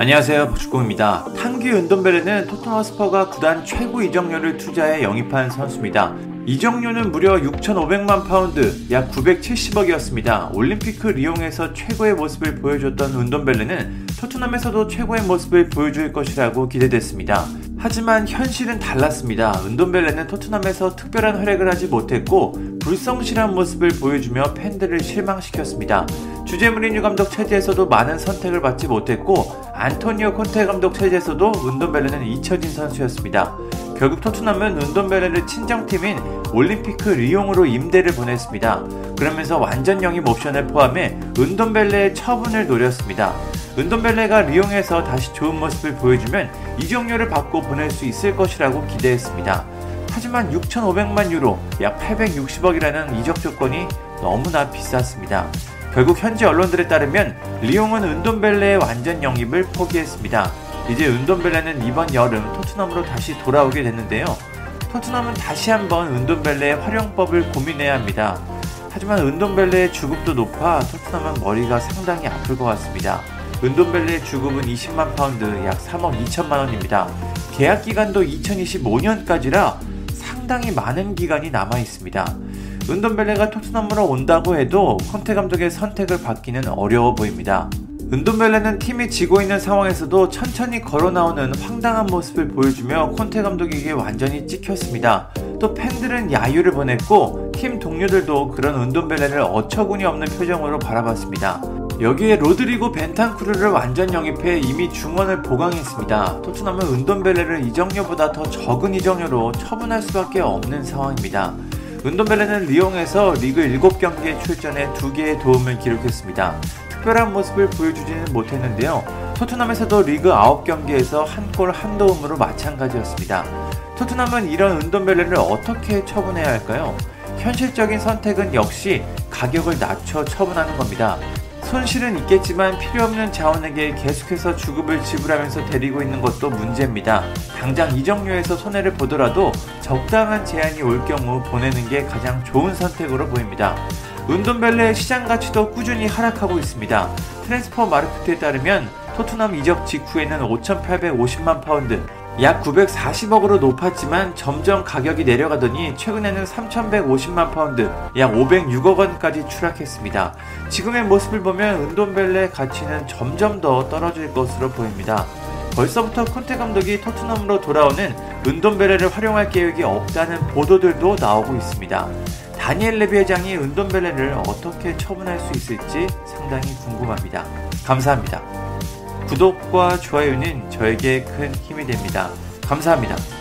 안녕하세요 박주공입니다. 탕기 은돈벨레는 토트넘 스퍼가 구단 최고 이적료를 투자해 영입한 선수입니다. 이적료는 무려 6,500만 파운드, 약 970억이었습니다. 올림피크 리옹에서 최고의 모습을 보여줬던 은돈벨레는 토트넘에서도 최고의 모습을 보여줄 것이라고 기대됐습니다. 하지만 현실은 달랐습니다. 은돈벨레는 토트넘에서 특별한 활약을 하지 못했고 불성실한 모습을 보여주며 팬들을 실망시켰습니다. 주제 무리뉴 감독 체제에서도 많은 선택을 받지 못했고 안토니오 콘테 감독 체제에서도 은돈벨레는 잊혀진 선수였습니다. 결국 토트넘은 은돈벨레를 친정팀인 올림피크 리옹으로 임대를 보냈습니다. 그러면서 완전 영입 옵션을 포함해 은돈벨레의 처분을 노렸습니다. 은돈벨레가 리옹에서 다시 좋은 모습을 보여주면 이적료를 받고 보낼 수 있을 것이라고 기대했습니다. 하지만 6,500만 유로, 약 860억이라는 이적 조건이 너무나 비쌌습니다. 결국 현지 언론들에 따르면 리옹은 은돈벨레의 완전 영입을 포기했습니다. 이제 은돈벨레는 이번 여름 토트넘으로 다시 돌아오게 됐는데요. 토트넘은 다시 한번 은돈벨레의 활용법을 고민해야 합니다. 하지만 은돈벨레의 주급도 높아 토트넘은 머리가 상당히 아플 것 같습니다. 은돈벨레의 주급은 20만 파운드 약 3억 2천만 원입니다. 계약 기간도 2025년까지라 상당히 많은 기간이 남아 있습니다. 은돈벨레가 토트넘으로 온다고 해도 컨테 감독의 선택을 받기는 어려워 보입니다. 은돈벨레는 팀이 지고 있는 상황에서도 천천히 걸어 나오는 황당한 모습을 보여주며 콘테 감독에게 완전히 찍혔습니다. 또 팬들은 야유를 보냈고 팀 동료들도 그런 은돈벨레를 어처구니 없는 표정으로 바라봤습니다. 여기에 로드리고 벤탄쿠르를 완전 영입해 이미 중원을 보강했습니다. 토트넘은 은돈벨레를 이적료보다 더 적은 이적료로 처분할 수밖에 없는 상황입니다. 은돈벨레는 리옹에서 리그 7경기에 출전해 2개의 도움을 기록했습니다. 특별한 모습을 보여주지는 못했는데요. 토트넘에서도 리그 9경기에서 한 골 한 도움으로 마찬가지였습니다. 토트넘은 이런 은돈벨레를 어떻게 처분해야 할까요? 현실적인 선택은 역시 가격을 낮춰 처분하는 겁니다. 손실은 있겠지만 필요 없는 자원에게 계속해서 주급을 지불하면서 데리고 있는 것도 문제입니다. 당장 이적료에서 손해를 보더라도 적당한 제안이 올 경우 보내는 게 가장 좋은 선택으로 보입니다. 은돈벨레의 시장 가치도 꾸준히 하락하고 있습니다. 트랜스퍼 마르크트에 따르면 토트넘 이적 직후에는 5,850만 파운드, 약 940억으로 높았지만 점점 가격이 내려가더니 최근에는 3,150만 파운드, 약 506억 원까지 추락했습니다. 지금의 모습을 보면 은돈벨레 가치는 점점 더 떨어질 것으로 보입니다. 벌써부터 콘테 감독이 토트넘으로 돌아오는 은돈벨레를 활용할 계획이 없다는 보도들도 나오고 있습니다. 다니엘 레비 회장이 은돈벨레를 어떻게 처분할 수 있을지 상당히 궁금합니다. 감사합니다. 구독과 좋아요는 저에게 큰 힘이 됩니다. 감사합니다.